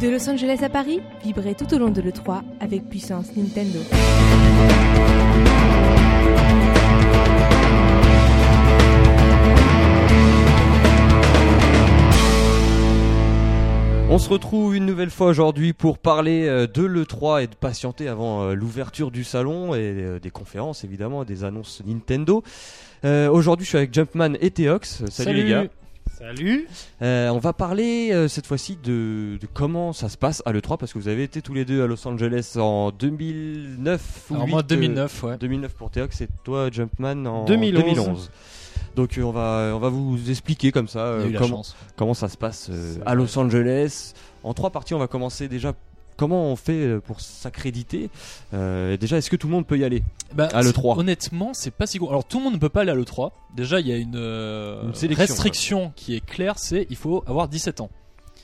De Los Angeles à Paris, vibrez tout au long de l'E3 avec puissance Nintendo. On se retrouve une nouvelle fois aujourd'hui pour parler euh, de l'E3 et de patienter avant euh, l'ouverture du salon et euh, des conférences évidemment, des annonces Nintendo. Euh, aujourd'hui je suis avec Jumpman et Theox. Salut, les gars. Salut. Euh, on va parler euh, cette fois-ci de, de comment ça se passe à l'E3 parce que vous avez été tous les deux à Los Angeles en 2009 ou Alors 8, moi euh, 2009, ouais. 2009 pour Theox et toi Jumpman en 2011. Donc euh, on va on va vous expliquer comme ça euh, comment comment ça se passe euh, à Los Angeles. En trois parties, on va commencer déjà. Comment on fait euh, pour s'accréditer Euh, Déjà, est-ce que tout le monde peut y aller Bah, à l'E3. Honnêtement, c'est pas si gros. Alors tout le monde ne peut pas aller à l'E3. Déjà, il y a une, euh, Une restriction qui est claire, c'est il faut avoir 17 ans.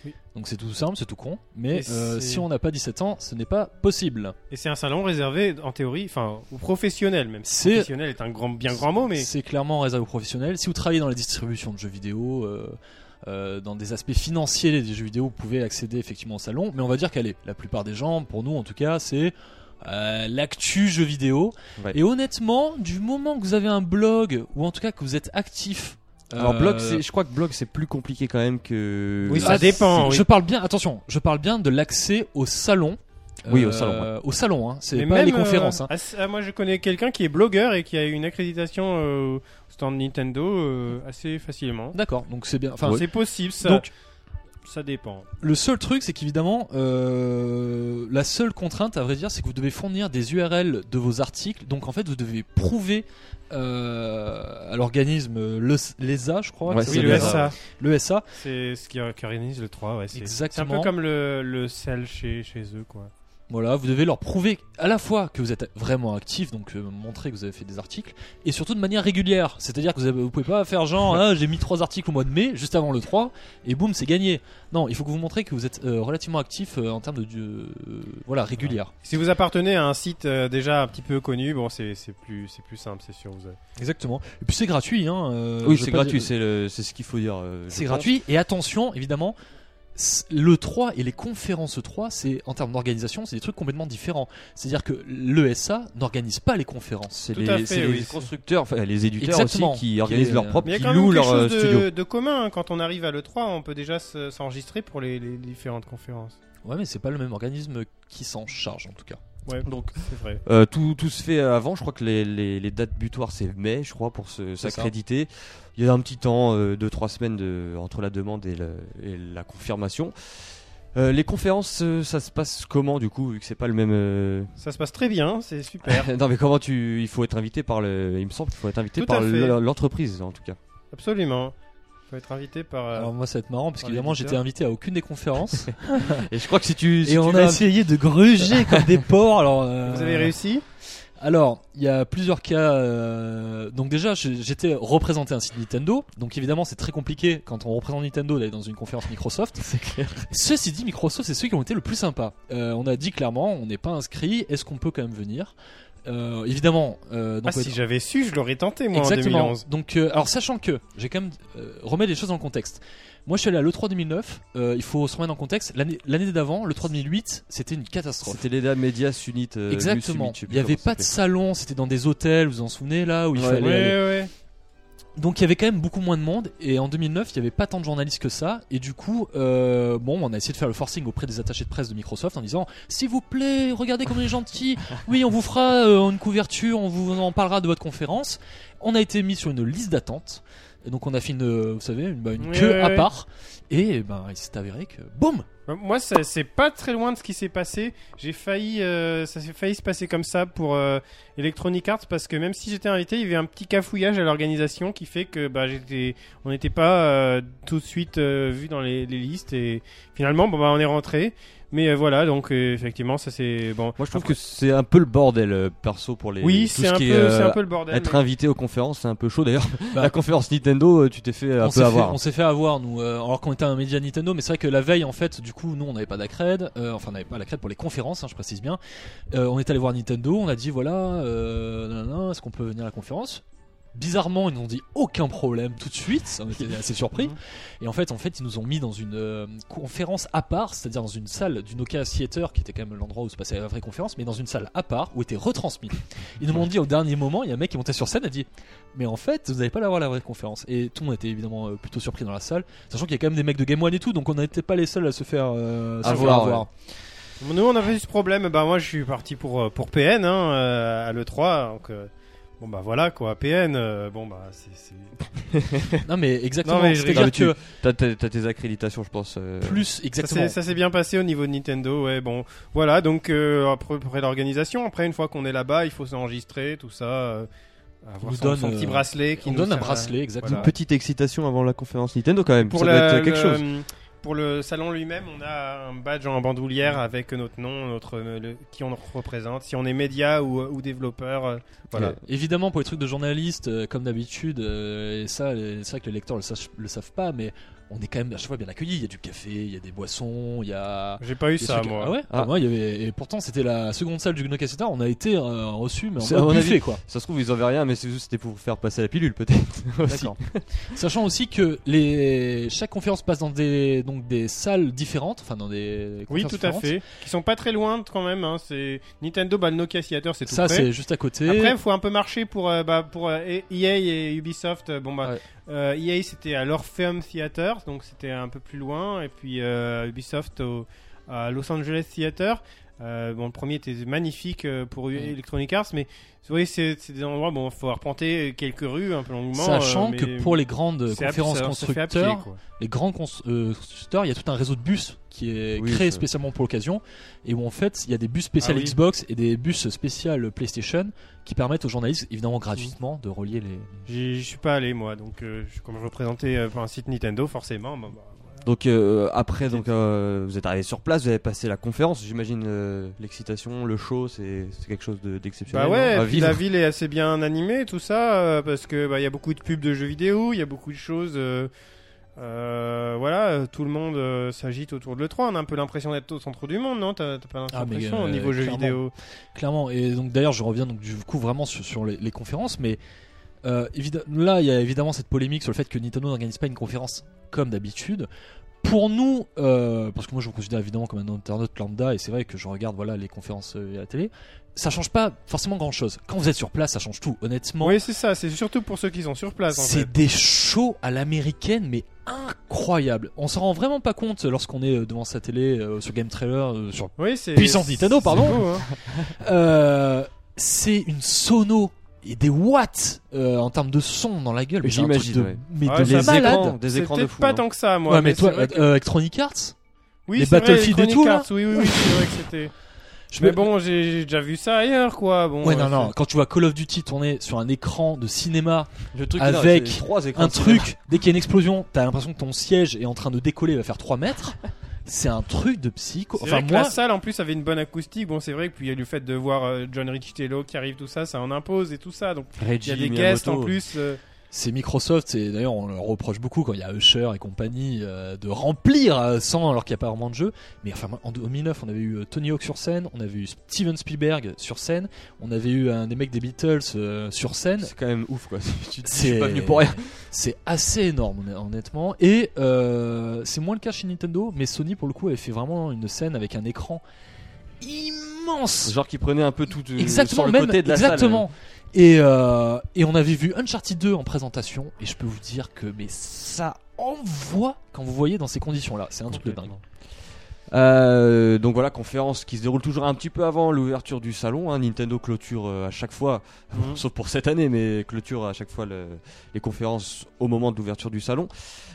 Oui. Donc c'est tout simple, c'est tout con. Mais euh, si on n'a pas 17 ans, ce n'est pas possible. Et c'est un salon réservé, en théorie, enfin, aux professionnels même. si C'est- Professionnel est un grand, bien grand mot, mais C'est clairement réservé aux professionnels. Si vous travaillez dans la distribution de jeux vidéo, euh, dans des aspects financiers des jeux vidéo, vous pouvez accéder effectivement au salon. Mais on va dire qu'elle est. La plupart des gens, pour nous en tout cas, c'est euh, l'actu jeux vidéo. Ouais. Et honnêtement, du moment que vous avez un blog, ou en tout cas que vous êtes actif. Alors euh, blog, c'est- je crois que blog c'est plus compliqué quand même que. Oui, ça Ah, dépend, Je parle bien, attention, je parle bien de l'accès au salon. Oui, au Euh, salon, Au salon, hein. c'est pas même, les conférences. euh, hein. ah, ah, moi, je connais quelqu'un qui est blogueur et qui a eu une accréditation euh, au stand Nintendo euh, assez facilement. D'accord, donc c'est bien. Enfin, c'est possible, ça. donc ça dépend. Le seul truc, c'est qu'évidemment, euh, la seule contrainte, à vrai dire, c'est que vous devez fournir des URL de vos articles. Donc en fait, vous devez prouver euh, à l'organisme le- l'ESA, je crois, Ouais, Oui, c'est le SA, le SA. c'est ce qui, organise le 3. Ouais, c'est c'est un peu comme le, le CEL chez, chez eux, quoi. Voilà, vous devez leur prouver à la fois que vous êtes vraiment actif, donc euh, montrer que vous avez fait des articles, et surtout de manière régulière. C'est-à-dire que vous, avez, vous pouvez pas faire genre, ah, j'ai mis trois articles au mois de mai, juste avant le 3, et boum, c'est gagné. Non, il faut que vous montrez que vous êtes euh, relativement actif euh, en termes de, euh, voilà, régulière. Si vous appartenez à un site euh, déjà un petit peu connu, bon, c'est c'est plus, c'est plus simple, c'est sûr. Vous avez- Exactement. Et puis c'est gratuit, hein. euh, Oui, c'est gratuit, dire- c'est le- c'est ce qu'il faut dire. euh, C'est pense. gratuit et attention évidemment le 3 et les conférences 3 c'est en termes d'organisation c'est des trucs complètement différents c'est à dire que l'ESA n'organise pas les conférences C'est les, à fait, c'est oui. les constructeurs, enfin les éditeurs Exactement. aussi qui organisent est, leur propre, Mais il y a qui quand même louent quelque leur chose studio. de, de commun hein. quand on arrive à l'E3, on peut déjà se- s'enregistrer pour les, les différentes conférences. ouais mais c'est pas le même organisme qui s'en charge en tout cas Ouais, Donc vrai. Euh, tout, tout se fait avant, je crois que les, les, les dates butoirs c'est mai, je crois, pour s'accréditer. Il y a un petit temps, euh, deux trois semaines de, entre la demande et, le- et la confirmation. Euh, les conférences, euh, ça se passe comment du coup, vu que c'est pas le même. euh, Ça se passe très bien, c'est super. non mais comment tu, il faut être invité par le, il me semble qu'il faut être invité Tout par l'entreprise en tout cas. Absolument. Faut être invité par. euh, alors moi ça va être marrant parce par qu'évidemment j'étais invité à aucune des conférences Et je crois que si tu, si et tu on vas- a essayé de gruger comme des porcs alors euh, Vous avez réussi Alors, il y a plusieurs cas. euh, Donc déjà, j'étais représenté un site Nintendo. Donc évidemment, c'est très compliqué quand on représente Nintendo d'aller dans une conférence Microsoft. C'est clair. Ceci dit, Microsoft, c'est ceux qui ont été le plus sympas. Euh, on a dit clairement, on n'est pas inscrit. Est-ce qu'on peut quand même venir? Euh, Évidemment. euh, donc, Ah, si j'avais su, je l'aurais tenté, moi, Exactement. en 2011. Donc, euh, alors sachant que j'ai quand même euh, remettre les choses dans le contexte. Moi, je suis allé à l'E3 2009. euh, il faut se remettre en contexte. L'année l'année d'avant, l'E3 2008, c'était une catastrophe. C'était les dames Media Sunit. euh, Exactement. Summit, Il y avait pas de salon. C'était dans des hôtels. Vous vous en souvenez là où il Ouais. fallait. Ouais, aller. ouais. Donc il y avait quand même beaucoup moins de monde et en 2009 il y avait pas tant de journalistes que ça et du coup euh, bon on a essayé de faire le forcing auprès des attachés de presse de Microsoft en disant s'il vous plaît regardez comme on est gentil oui on vous fera euh, une couverture on vous en parlera de votre conférence on a été mis sur une liste d'attente et donc on a fait une euh, vous savez une, bah, une queue ouais, à ouais. part et ben il s'est avéré que boum Bah, Moi, ça- c'est pas très loin de ce qui s'est passé. J'ai failli, euh, ça s'est failli se passer comme ça pour euh, Electronic Arts parce que même si j'étais invité, il y avait un petit cafouillage à l'organisation qui fait que bah, j'étais, on n'était pas euh, tout de suite euh, vu dans les, les listes et finalement, bon, bah, on est rentré. Mais euh, voilà, donc euh, effectivement, ça c'est bon. Moi je trouve que c'est un peu le bordel euh, perso pour les. oui, c'est ce un qui peu, est, c'est euh, un peu le bordel. Être mais- invité aux conférences, c'est un peu chaud d'ailleurs. Bah. la conférence Nintendo, euh, tu t'es fait un on s'est peu fait, avoir. on s'est fait avoir nous euh, alors qu'on était un média Nintendo mais c'est vrai que la veille en fait du coup nous on n'avait pas d'accred euh, enfin on n'avait pas l'accred pour les conférences hein, je précise bien Euh, on est allé voir Nintendo on a dit voilà euh, est-ce qu'on peut venir à la conférence? Bizarrement, ils nous ont dit aucun problème tout de suite. On était assez surpris. Mhm. Et en fait, en fait, ils nous ont mis dans une euh, conférence à part, c'est-à-dire dans une salle du Nokia Theater, qui était quand même l'endroit où se passait la vraie conférence, mais dans une salle à part où était retransmis. Ils nous l'ont dit au dernier moment. Il y a un mec qui montait sur scène a dit Mais en fait, vous n'allez pas l'avoir la vraie conférence. Et tout le monde était évidemment euh, plutôt surpris dans la salle, sachant qu'il y a quand même des mecs de Game One et tout, donc on n'était pas les seuls à se faire, euh, se faire. Nous, on avait eu ce problème. Bah, moi, je suis parti pour, euh, pour PN hein, à l'E3. Donc, euh, bon, bah voilà quoi. PN, euh, bon, bah, c'est. Non, mais exactement. Non, mais je C'est-à-dire que T'as tes accréditations, je pense. euh, plus exactement. Ça s'est bien passé au niveau de Nintendo, ouais. Bon, voilà. Donc euh, après, après l'organisation, après une fois qu'on est là-bas, il faut s'enregistrer, tout ça. euh, avoir nous son, donne, son petit bracelet qui on nous donne un bracelet, exactement. voilà. Petite excitation avant la conférence Nintendo quand même. Pour ça doit être quelque le- chose. Pour le salon lui-même, on a un badge en bandoulière avec notre nom, notre qui on représente. Si on est média ou, ou développeur, euh, voilà. Évidemment, pour les trucs de journalistes, euh, comme d'habitude, euh, et ça, c'est vrai que les lecteurs le, le savent pas, mais on est quand même à chaque fois bien accueillis. Il y a du café, il y a des boissons, il y a. J'ai pas eu ça, trucs- moi. Ah ouais Ah. Moi, il y avait. Et pourtant, c'était la seconde salle du Nokia Center. On a été euh, reçus, mais mode mon buffet, avis. quoi. Ça se trouve, ils avaient rien, mais c'est juste c'était pour faire passer la pilule, peut-être. Sachant aussi que les chaque conférence passe dans des donc des salles différentes, enfin dans des Oui, tout à fait. Qui sont pas très loin quand même. Hein. C'est Nintendo, bah, le Nokia Theater, c'est tout Ça, c'est juste à côté. Après, il faut un peu marcher pour, euh, bah, pour euh, EA et Ubisoft. Bon, bah, Ouais. euh, EA c'était à l'Orpheum Theater, donc c'était un peu plus loin. Et puis euh, Ubisoft au, à Los Angeles Theater. Euh, bon, le premier était magnifique euh, pour. Electronic Arts, mais oui, c'est c'est des endroits, bon, faut arpenter quelques rues un peu longuement. Sachant euh, que pour les grandes conférences ça- pied, constructeurs, les grands cons- constructeurs, il y a tout un réseau de bus qui est Oui, créé spécialement pour l'occasion et où en fait il y a des bus spéciaux Ah oui. Xbox et des bus spéciaux PlayStation qui permettent aux journalistes, évidemment gratuitement, de relier les. J'y j'y suis pas allé moi, donc euh, je- comme je représentais pour un site Nintendo, forcément. bah, bah. Donc euh, après, donc euh, vous êtes arrivé sur place, vous avez passé la conférence. J'imagine euh, l'excitation, le show, c'est c'est quelque chose de- d'exceptionnel. Bah ouais, non, à et puis vivre. la ville est assez bien animée, tout ça, euh, parce que bah il y a beaucoup de pubs de jeux vidéo, il y a beaucoup de choses. euh, euh, voilà, euh, tout le monde euh, s'agite autour de l'E3. On a un peu l'impression d'être au centre du monde, non? T'as t'as pas Ah, mais, l'impression au euh, niveau jeux clairement. vidéo? Clairement. Et donc d'ailleurs, je reviens donc du coup vraiment sur, sur les, les conférences, mais euh, évidemment, là, il y a évidemment cette polémique sur le fait que Nintendo n'organise pas une conférence comme d'habitude. Pour nous, euh, parce que moi je me considère évidemment comme un internaute lambda, et c'est vrai que je regarde voilà les conférences euh, à la télé, ça change pas forcément grand chose. Quand vous êtes sur place, ça change tout. Honnêtement, Oui, c'est ça. C'est surtout pour ceux qui sont sur place. C'est des shows à l'américaine, mais incroyables. On s'en rend vraiment pas compte lorsqu'on est euh, devant sa télé, euh, sur Game Trailer, euh, sur Oui, c'est Puissance Nintendo, c'est pardon. beau, hein. Euh, c'est une sono et des watts euh, en termes de son dans la gueule. Mais J'imagine, de, ouais. mais Ouais, de ça les va, malade. écrans, des écrans de fou. pas hein. tant que ça, moi. ouais, mais, toi, euh, Electronic Arts oui, les Battlefield et Electronic tout, là Arts, Oui, oui, oui, c'est vrai que c'était. je Mais me- bon, j'ai déjà vu ça ailleurs, quoi. Bon, Ouais, euh, non, non. Quand tu vois Call of Duty tourner sur un écran de cinéma, Le truc Avec trois un truc, dès qu'il y a une explosion, t'as l'impression que ton siège est en train de décoller, il va faire 3 mètres. C'est un truc de psycho. Enfin, vrai que moi, la salle en plus avait une bonne acoustique. Bon, c'est vrai que puis il y a le fait de voir euh, John Riccitello qui arrive, tout ça, ça en impose et tout ça. Donc il y a des guests en plus. euh, c'est Microsoft, et d'ailleurs on leur reproche beaucoup quand il y a Usher et compagnie euh, de remplir euh, sans alors qu'il n'y a pas vraiment de jeu. Mais enfin en 2009 on avait eu euh, Tony Hawk sur scène, on avait eu Steven Spielberg sur scène, on avait eu un des mecs des Beatles euh, sur scène. C'est quand même ouf quoi. Tu te dis, je C'est suis pas venu pour rien. C'est assez énorme honn- honnêtement. Et euh, c'est moins le cas chez Nintendo, mais Sony pour le coup avait fait vraiment une scène avec un écran immense. Genre qui prenait un peu tout euh, Exactement, sur le même côté de la exactement. Et, euh, et on avait vu Uncharted 2 en présentation, et je peux vous dire que mais ça envoie quand vous voyez dans ces conditions-là. C'est un truc de dingue. Euh, donc voilà, conférence qui se déroule toujours un petit peu avant l'ouverture du salon. hein. Nintendo clôture euh, à chaque fois, Mhm. sauf pour cette année, mais clôture à chaque fois le- les conférences au moment de l'ouverture du salon.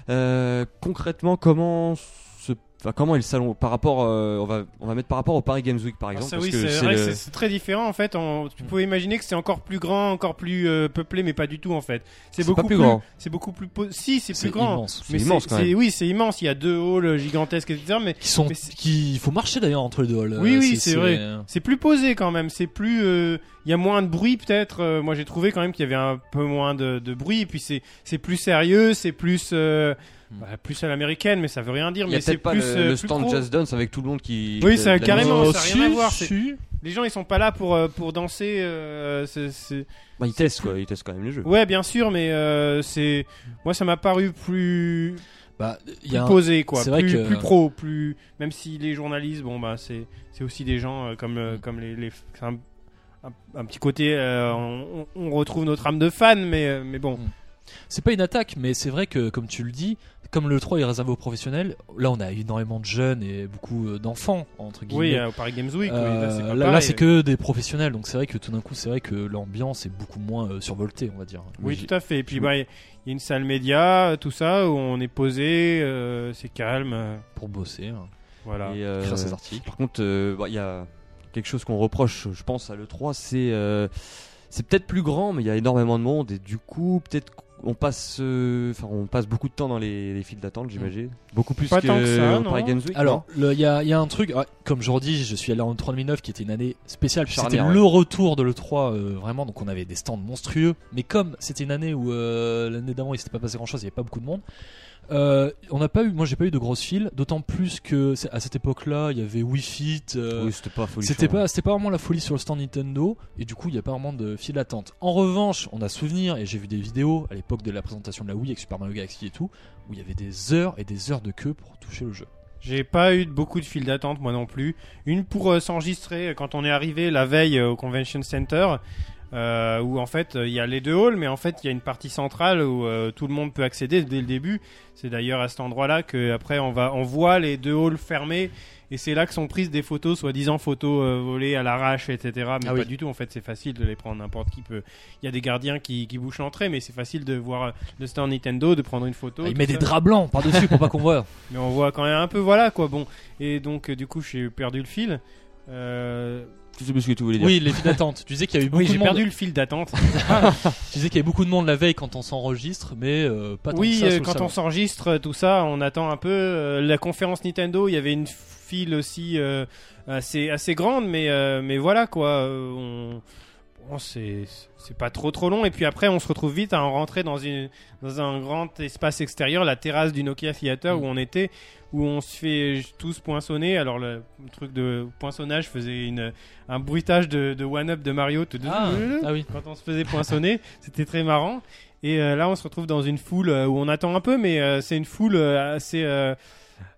Euh, concrètement, comment se, enfin, comment est le salon par rapport, euh, on va, on va mettre par rapport au Paris Games Week par ah, exemple, ça, parce oui, que c'est c'est vrai que le- c'est- c'est très différent en fait. On- tu peux imaginer que c'est encore plus grand, encore plus euh, peuplé, mais pas du tout en fait. C'est C'est beaucoup pas plus grand. C'est beaucoup plus. po- Si, c'est C'est plus grand. immense. C'est immense, c'est- quand c'est- même. Oui, c'est immense. Il y a deux halls gigantesques, etc. Mais Qui sont, Mais qui, il faut marcher d'ailleurs entre les deux halls. Oui, Euh, oui, c'est vrai. C'est plus posé quand même. C'est plus. euh, Il y a moins de bruit peut-être. Euh, moi, j'ai trouvé quand même qu'il y avait un peu moins de, de bruit. Et puis c'est c'est plus sérieux. C'est plus. Bah, plus à l'américaine, mais ça veut rien dire. Il y a mais c'est pas plus, le, euh, le plus stand pro. Just Dance avec tout le monde qui. Oui, ça, carrément, ça a rien à voir. Les gens, ils sont pas là pour euh, pour danser. euh, c'est- Bah, ils testent quoi, ils testent quand même les jeux. Ouais, bien sûr, mais euh, c'est moi, ça m'a paru plus Bah, il y plus a un- posé quoi c'est vrai plus, que- plus pro plus même si les journalistes bon bah c'est c'est aussi des gens euh, comme euh, comme les, les c'est un, un- un petit côté euh, on, on retrouve notre âme de fan mais euh, mais bon C'est pas une attaque, mais c'est vrai que, comme tu le dis, comme le 3 est réservé aux professionnels, là on a énormément de jeunes et beaucoup euh, d'enfants, entre guillemets. oui euh, au Paris Games Week oui, Euh, là pareil. c'est que des professionnels, donc c'est vrai que tout d'un coup, c'est vrai que l'ambiance est beaucoup moins euh, survoltée, on va dire. oui tout à fait et puis bah il y a une salle média tout ça où on est posé euh, c'est calme euh, Pour bosser, hein, voilà Et, euh, écrire ses articles. Par contre, euh, bah, il y a quelque chose qu'on reproche, je pense, à l'E3, c'est euh, c'est peut-être plus grand, mais il y a énormément de monde et du coup, peut-être on passe, euh, enfin, on passe beaucoup de temps dans les, les files d'attente, j'imagine. Beaucoup plus Pas que tant que ça, au non Paris Games Week. Alors, le- il y a, il y a un truc, ouais, comme je redis, je suis allé en 2009 qui était une année spéciale, puis c'était Charnière, le retour de l'E3 euh, vraiment, donc on avait des stands monstrueux, mais comme c'était une année où euh, l'année d'avant il s'était pas passé grand chose, il y avait pas beaucoup de monde, euh, on n'a pas eu, moi j'ai pas eu de grosses files, d'autant plus que à cette époque-là il y avait Wii Fit, euh, oui, c'était pas folie. c'était pas, c'était pas vraiment la folie sur le stand Nintendo, et du coup il n'y a pas vraiment de file d'attente. En revanche, on a souvenir, et j'ai vu des vidéos à l'époque de la présentation de la Wii avec Super Mario Galaxy et tout, où il y avait des heures et des heures de queue pour toucher le jeu. J'ai pas eu de beaucoup de files d'attente, moi non plus. Une pour euh, s'enregistrer quand on est arrivé la veille euh, au Convention Center, euh, où en fait il y a les deux halls, mais en fait il y a une partie centrale où euh, tout le monde peut accéder dès le début. C'est d'ailleurs à cet endroit-là que après on va, on voit les deux halls fermés. Et c'est là que sont prises des photos, soi-disant photos euh, volées à l'arrache, etc. Mais Ah pas oui. du tout. En fait, c'est facile de les prendre. N'importe qui peut. Il y a des gardiens qui, qui bouchent l'entrée, mais c'est facile de voir le stand Nintendo, de prendre une photo. Ah, il met ça. des draps blancs par-dessus pour pas qu'on voit. Mais on voit quand même un peu, voilà quoi. Bon, et donc euh, du coup, j'ai perdu le fil. Euh, Tu sais plus ce que tu voulais dire. Oui, les files d'attente. Tu disais qu'il y avait beaucoup Oui, j'ai de monde. perdu le fil d'attente. Tu disais qu'il y avait beaucoup de monde la veille quand on s'enregistre, mais euh, pas tant oui, que ça euh, quand on s'enregistre, euh, tout ça, on attend un peu. Euh, la conférence Nintendo, il y avait une file aussi euh, assez assez grande, mais euh, mais voilà quoi. euh, on bon, c'est pas trop trop long et puis après on se retrouve vite à en rentrer dans une dans un grand espace extérieur la terrasse du Nokia Theater Mm. où on était où on se fait tous poinçonner alors le truc de poinçonnage faisait une un bruitage de, de one up de Mario tout- Ah, ah oui. quand on se faisait poinçonner c'était très marrant et euh, là on se retrouve dans une foule euh, où on attend un peu mais euh, c'est une foule assez euh,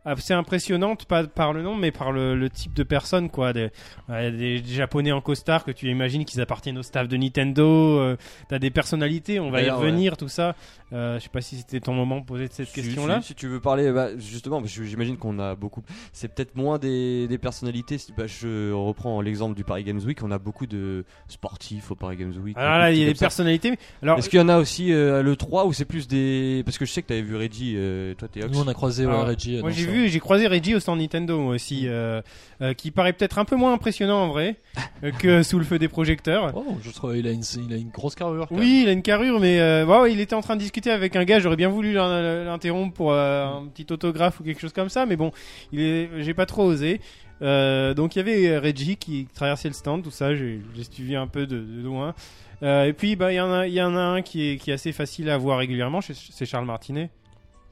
assez impressionnante pas par le nom mais par le, le type de personnes quoi des, ouais, des, des japonais en costard que tu imagines qu'ils appartiennent au staff de Nintendo euh, t'as des personnalités on va y revenir tout ça euh, je sais pas si c'était ton moment de poser cette Si- question là Si, si tu veux parler, bah, justement, j'imagine qu'on a beaucoup. C'est peut-être moins des, des personnalités. si- bah, je reprends l'exemple du Paris Games Week. On a beaucoup de sportifs au Paris Games Week. alors là il y a des personnalités alors Est-ce qu'il y en a aussi euh, à le 3 ou c'est plus des. Parce que je sais que t'avais vu Reggie, euh, toi t'es. Nous on a croisé ouais, Alors, Reggie. Moi j'ai ça. Vu, j'ai croisé Reggie au stand Nintendo moi aussi, euh, euh, qui paraît peut-être un peu moins impressionnant en vrai euh, que sous le feu des projecteurs. Oh, je trouve il a une, il a une grosse carrure. quand même. Oui, il a une carrure, mais euh, il était en train de discuter avec un gars. J'aurais bien voulu l'in- l'interrompre pour un petit autographe ou quelque chose comme ça, mais bon, j'ai pas trop osé. Donc il y avait Reggie qui traversait le stand, tout ça. J'ai suivi un peu de, de loin. Et puis bah il y en a, il y en a un qui est, qui est assez facile à voir régulièrement. C'est Charles Martinet.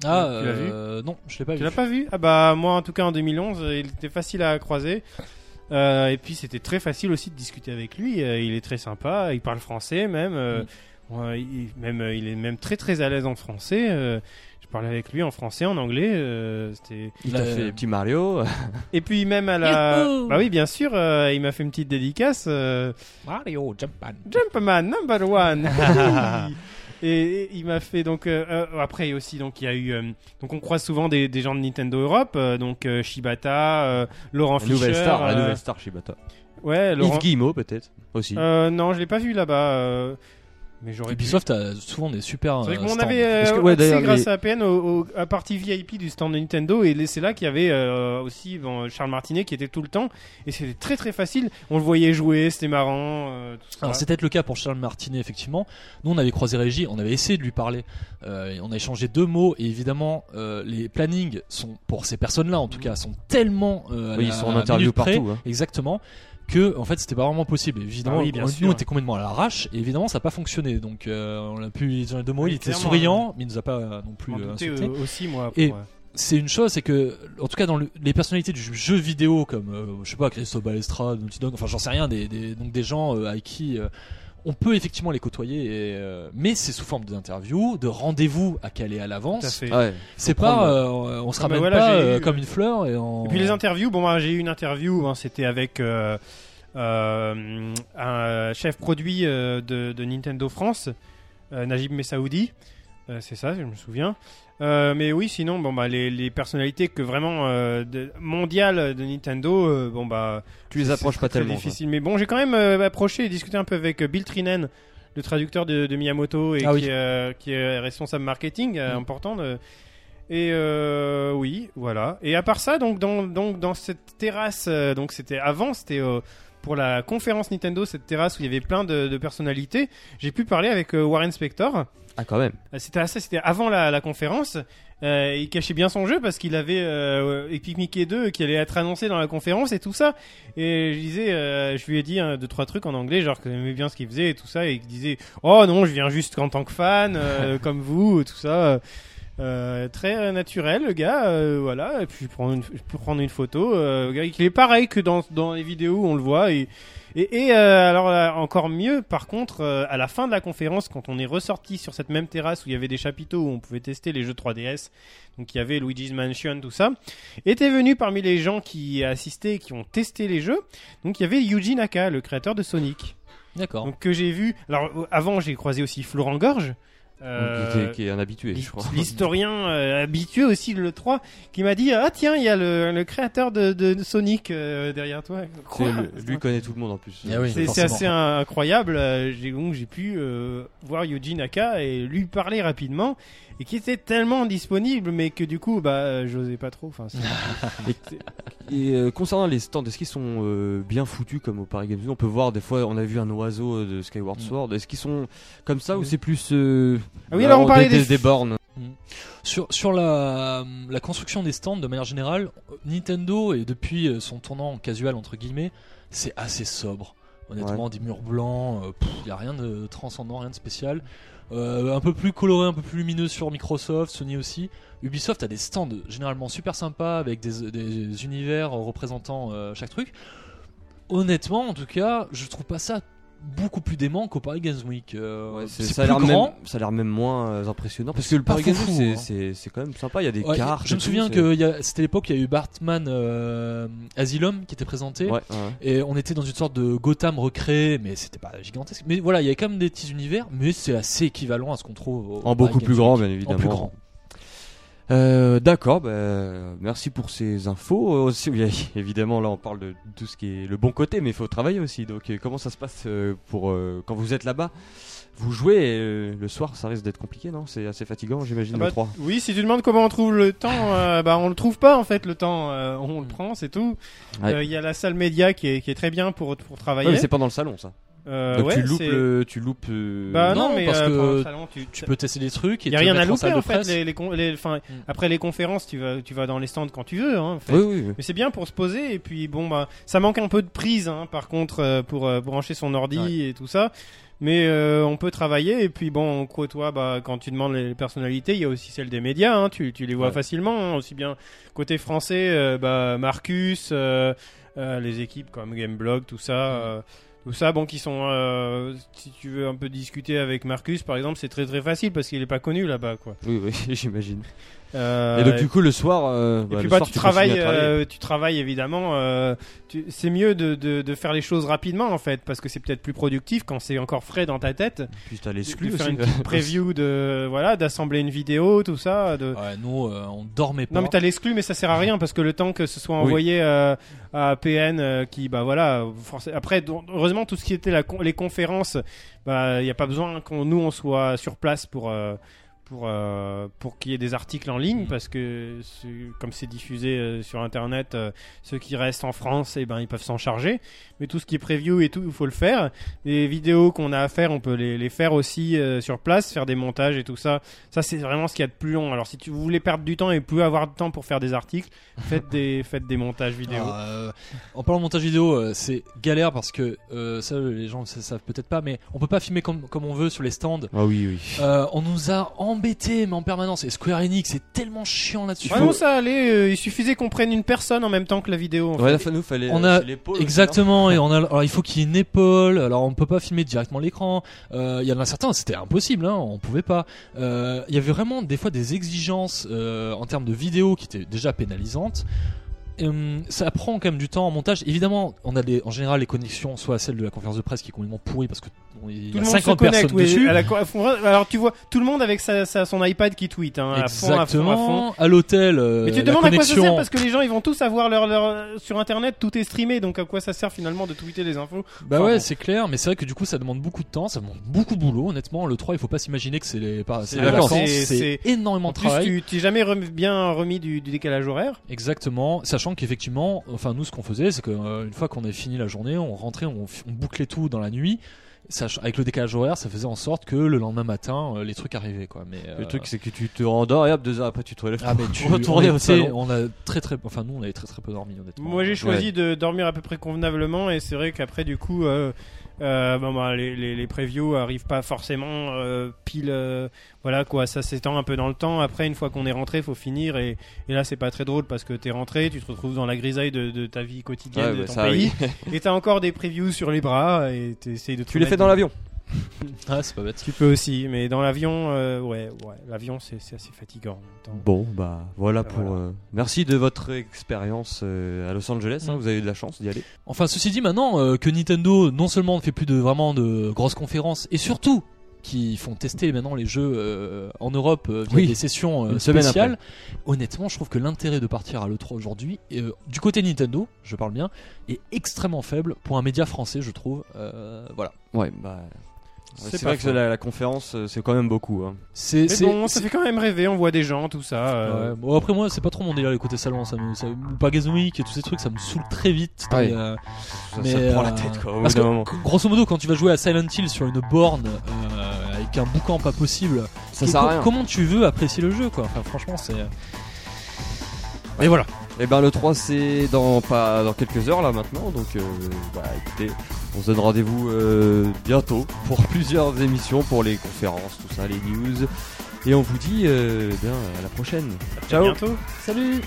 Ah, Tu l'as euh, non, je l'ai pas Tu vu. l'as pas vu Ah bah moi en tout cas en 2011, euh, il était facile à croiser. Euh, et puis c'était très facile aussi de discuter avec lui. Euh, il est très sympa, il parle français même. euh, ouais, il, même il est même très très à l'aise en français. euh, je parlais avec lui en français, en anglais. euh, c'était. Il t'a Euh, fait petit Mario. Et puis même à la. Youhou Bah oui bien sûr, euh, il m'a fait une petite dédicace. euh, Mario Jumpman. Jumpman number one. Et, il m'a fait donc euh, euh, après aussi donc il y a eu euh, donc on croise souvent des, des gens de Nintendo Europe euh, donc Shibata, Laurent La Fischer, nouvelle star, la nouvelle star Shibata. ouais Laurent. Yves Guillemot peut-être aussi. Non je l'ai pas vu là-bas mais j'aurais pu. Ubisoft a souvent des super. C'est vrai euh, qu'on stands. avait euh, que- ouais, accès grâce les- à APN au, au- à partie VIP du stand de Nintendo et c'est là qu'il y avait euh, aussi bon, Charles Martinet qui était tout le temps et c'était très très facile. On le voyait jouer, c'était marrant. euh, tout ça. Alors c'est peut-être le cas pour Charles Martinet effectivement. Nous on avait croisé Régie, on avait essayé de lui parler, Euh, et on a échangé deux mots et évidemment euh, les plannings sont pour ces personnes-là en tout cas sont tellement euh, à Oui, ils la sont en interview minute près, partout, hein. exactement que en fait c'était pas vraiment possible. Évidemment, Ah oui, bien nous sûr. on était complètement à l'arrache et évidemment ça n'a pas fonctionné. Donc euh, on a pu deux mots. Oui, il était souriant, mais il nous a pas euh, non plus euh, insulté. aussi moi. Et- c'est une chose, c'est que, en tout cas, dans le- les personnalités du jeu vidéo, comme, je sais pas, Christophe Balestra, Naughty Dog, enfin, j'en sais rien, des, des- donc des gens avec qui on peut effectivement les côtoyer, et, euh, mais c'est sous forme d'interview, de rendez-vous à caler à tout à l'avance. Ouais. C'est pas, euh, on se Ah bah ramène voilà, pas j'ai euh, eu- comme une fleur et puis les interviews, bon, moi j'ai eu une interview, hein, c'était avec euh, euh, un chef produit euh, de, de Nintendo France, euh, Najib Messaoudi, Euh, c'est ça, je me souviens. Euh, mais oui, sinon, bon bah les, les personnalités que vraiment euh, de, mondiales de Nintendo, bon bah Tu les approches pas très tellement. difficile. Mais bon, j'ai quand même approché et discuté un peu avec Bill Trinen, le traducteur de, de Miyamoto et Ah qui, oui. est, qui est responsable marketing Mm. important. de- et oui, voilà. Et à part ça, donc dans, donc, dans cette terrasse, donc c'était avant, c'était pour la conférence Nintendo, cette terrasse où il y avait plein de, de personnalités. J'ai pu parler avec Warren Spector. Ah, quand même. Euh, C'était assez- c'était avant la, la conférence. Euh, il cachait bien son jeu parce qu'il avait euh, Epic Mickey 2 qui allait être annoncé dans la conférence et tout ça. Et je disais, euh, je lui ai dit hein, deux trois trucs en anglais, genre que j'aimais bien ce qu'il faisait et tout ça, et il disait, oh non, je viens juste en tant que fan, euh, comme vous, tout ça. Euh, très naturel le gars, euh, voilà. Et puis je prends une, je peux prendre une photo. Euh, il est pareil que dans dans les vidéos où on le voit et et, et, euh, alors là, encore mieux, par contre, à la fin de la conférence, quand on est ressorti sur cette même terrasse où il y avait des chapiteaux où on pouvait tester les jeux 3DS, donc il y avait Luigi's Mansion, tout ça, était venu parmi les gens qui assistaient, qui ont testé les jeux. Donc il y avait Yuji Naka, le créateur de Sonic, D'accord. donc que j'ai vu. Alors avant, j'ai croisé aussi Florent Gorge. Euh, qui, est, qui est un habitué, je crois. L'historien euh, habitué aussi de l'E3 qui m'a dit Ah tiens, il y a le, le créateur de, de- Sonic euh, derrière toi. C'est Quoi le- lui connaît tout le monde en plus. Ah oui. c'est assez incroyable. euh, J'ai donc j'ai pu euh, voir Yuji Naka et lui parler rapidement et qui était tellement disponible, mais que du coup, bah, euh, j'osais pas trop. Enfin, Et euh, concernant les stands, est-ce qu'ils sont euh, bien foutus comme au Paris Games Week? On peut voir des fois, on a vu un oiseau de Skyward Mm. Sword. Est-ce qu'ils sont comme ça ou Oui. c'est plus euh, Ah oui, alors on des, parlait des, des- des bornes? Sur, sur la, la construction des stands, de manière générale, Nintendo, et depuis son tournant casual, entre guillemets, c'est assez sobre. Honnêtement, des murs blancs, il n'y a rien de transcendant, rien de spécial. Euh, un peu plus coloré, un peu plus lumineux sur Microsoft, Sony aussi. Ubisoft a des stands généralement super sympas avec des, univers représentant euh, chaque truc. Honnêtement, en tout cas, je trouve pas ça beaucoup plus dément qu'au Paris Games Week. Euh, Ouais, c'est- ça a l'air même, ça a l'air même moins euh, impressionnant parce que le Paris Games Week c'est- hein. c'est c'est quand même sympa. Il y a des Ouais, cartes. je me souviens que y a- c'était l'époque où il y a eu Batman euh, Asylum qui était présenté. Ouais. Et on était dans une sorte de Gotham recréé, mais c'était pas gigantesque. Mais voilà, il y avait quand même des petits univers, mais c'est assez équivalent à ce qu'on trouve au En Paris beaucoup Games plus Week. grand, bien évidemment. En plus grand. Euh, D'accord, bah, merci pour ces infos. Euh, Aussi, évidemment, là, on parle de tout ce qui est le bon côté, mais il faut travailler aussi. Donc, euh, comment ça se passe pour quand vous êtes là-bas? Vous jouez et, le soir, ça risque d'être compliqué, non? C'est assez fatigant, j'imagine, Ah bah, le 3. Oui, si tu demandes comment on trouve le temps, bah on le trouve pas en fait le temps. on le prend, c'est tout. Il Ouais. y a la salle média qui est, qui est très bien pour pour Ouais, travailler. mais c'est pas dans le salon, ça. Euh, Donc, ouais, tu loupes, c'est- le, tu loupes. euh, Bah non, Non, mais parce euh, que salon, tu, Tu peux tester des trucs Il y a rien à en louper en fait. Les, les, les- Mm. Après les conférences, tu vas, tu vas dans les stands quand tu veux. Hein, en fait. Oui, oui, oui. Mais c'est bien pour se poser et puis bon bah ça manque un peu de prise hein, par contre pour euh, brancher son ordi Ouais. et tout ça. Mais euh, on peut travailler et puis bon on côtoie bah quand tu demandes les personnalités, il y a aussi celle des médias hein, tu, tu les vois Ouais. facilement hein, aussi bien côté français euh, bah Marcus euh, euh, les équipes comme Gameblog tout ça euh, tout ça bon qui sont euh, si tu veux un peu discuter avec Marcus par exemple, c'est très très facile parce qu'il est pas connu là-bas quoi. Oui, oui, j'imagine. Euh, et donc, du coup, le soir. euh, et bah, puis le bah, soir, tu, tu travailles, euh, tu travailles évidemment. euh, c'est mieux de, de, de faire les choses rapidement en fait, parce que c'est peut-être plus productif quand c'est encore frais dans ta tête. Puis t'as De l'exclu faire une petite preview de voilà, d'assembler une vidéo, tout ça. De... Ouais, nous, euh, on dormait pas. Non mais t'as l'exclu, mais ça sert à rien parce que le temps que ce soit Oui. envoyé euh, à PN, euh, qui bah voilà, après heureusement tout ce qui était la con- les conférences, bah il y a pas besoin qu'on nous on soit sur place pour euh, pour, euh, pour qu'il y ait des articles en ligne, parce que comme c'est diffusé euh, sur Internet, euh, ceux qui restent en France, eh ben, ils peuvent s'en charger. Mais tout ce qui est preview et tout, il faut le faire. Les vidéos qu'on a à faire, on peut les, les faire aussi euh, sur place, faire des montages et tout ça. Ça, c'est vraiment ce qu'il y a de plus long. Alors, si tu vous voulez perdre du temps et plus avoir de temps pour faire des articles, faites des, faites des montages vidéo. En parlant de montage vidéo, euh, c'est galère parce que euh, ça, les gens ne savent peut-être pas, mais on peut pas filmer comme, comme on veut sur les stands. Ah oui, oui. Euh, on nous a embêtés, mais en permanence. Et Square Enix, c'est tellement chiant là-dessus. Ah non, ça allait. euh, il suffisait qu'on prenne une personne en même temps que la vidéo. en Ouais, fait. la nous fallait. On euh, a- c'est l'épaule aussi, Exactement, et on a, alors il faut qu'il y ait une épaule, alors on peut pas filmer directement l'écran, Euh, il y en a certains, c'était impossible, hein, on pouvait pas. Euh, Il y avait vraiment des fois des exigences euh, en termes de vidéo qui étaient déjà pénalisantes. Hum, ça prend quand même du temps en montage. Évidemment, on a des, en général les connexions, soit celle de la conférence de presse qui est complètement pourrie parce que il y Tout a le monde se 50 connecte. personnes oui, dessus. à la co- à fond- alors tu vois tout le monde avec sa, sa- son iPad qui tweet hein, fond, à fond, à fond. Exactement. À l'hôtel, euh, Mais tu te demandes à quoi ça connexion. sert parce que les gens ils vont tous avoir leur, leur sur internet tout est streamé donc à quoi ça sert finalement de tweeter les infos? Bah Enfin, ouais, bon. c'est clair, mais c'est vrai que du coup ça demande beaucoup de temps, ça demande beaucoup de boulot. Honnêtement, le 3, il faut pas s'imaginer que c'est les, C'est les vacances. énormément En de plus travail. tu t'es jamais bien remis du, du décalage horaire. Exactement, sachant qu'effectivement, enfin nous ce qu'on faisait, c'est qu'une fois qu'on avait fini la journée, on rentrait, on bouclait tout dans la nuit. Avec le décalage horaire, ça faisait en sorte que le lendemain matin, euh, les trucs arrivaient quoi. Mais Le euh, truc, c'est que tu te rendors et hop, deux heures après, tu te relèves. ah mais tu retourner on au salon. on a très très, enfin nous on avait très très peu dormi honnêtement. Moi j'ai choisi Ouais. de dormir à peu près convenablement et c'est vrai qu'après du coup euh, euh, bon, bah, les, les, les previews arrivent pas forcément euh, pile euh, voilà quoi. Ça s'étend un peu dans le temps. Après une fois qu'on est rentré faut finir. Et, et là c'est pas très drôle parce que t'es rentré tu te retrouves dans la grisaille de, de ta vie quotidienne Ouais, de bah, ton ça, pays. oui. et t'as encore des previews sur les bras et t'essayes de Tu les fais dans l'avion. Ah c'est pas bête. tu peux aussi mais dans l'avion euh, ouais ouais l'avion c'est assez fatigant en même temps. Bon, bah voilà Bah, pour. voilà. euh, Merci de votre expérience euh, à Los Angeles. hein, Mm. vous avez eu de la chance d'y aller. Enfin, ceci dit, maintenant euh, que Nintendo non seulement ne fait plus de vraiment de grosses conférences, et surtout qui font tester maintenant les jeux euh, en Europe euh, via Oui, des sessions euh, spéciales, honnêtement, je trouve que l'intérêt de partir à l'E3 aujourd'hui, euh, du côté Nintendo, je parle bien, est extrêmement faible pour un média français, je trouve. Euh, voilà. Ouais, bah. C'est vrai que la, la conférence, euh, c'est quand même beaucoup. Hein. C'est, bon ça fait quand même rêver on voit des gens tout ça euh, Ouais, bon, après moi c'est pas trop mon délire les côtés salon ça me ça, ou pas Week et tous ces trucs ça me saoule très vite Ouais. Euh, Ça, Mais, ça te prend la euh, tête, quoi. Au Parce que, grosso modo, quand tu vas jouer à Silent Hill sur une borne euh, avec un boucan pas possible, Ça co- sert à rien. comment tu veux apprécier le jeu, quoi? Enfin, franchement, c'est. Et voilà. Et ben le 3 c'est dans pas dans quelques heures là maintenant. Donc euh, bah écoutez on se donne rendez-vous euh, bientôt pour plusieurs émissions pour les conférences tout ça les news. Et on vous dit euh, bien à la prochaine. À ciao. bientôt. Salut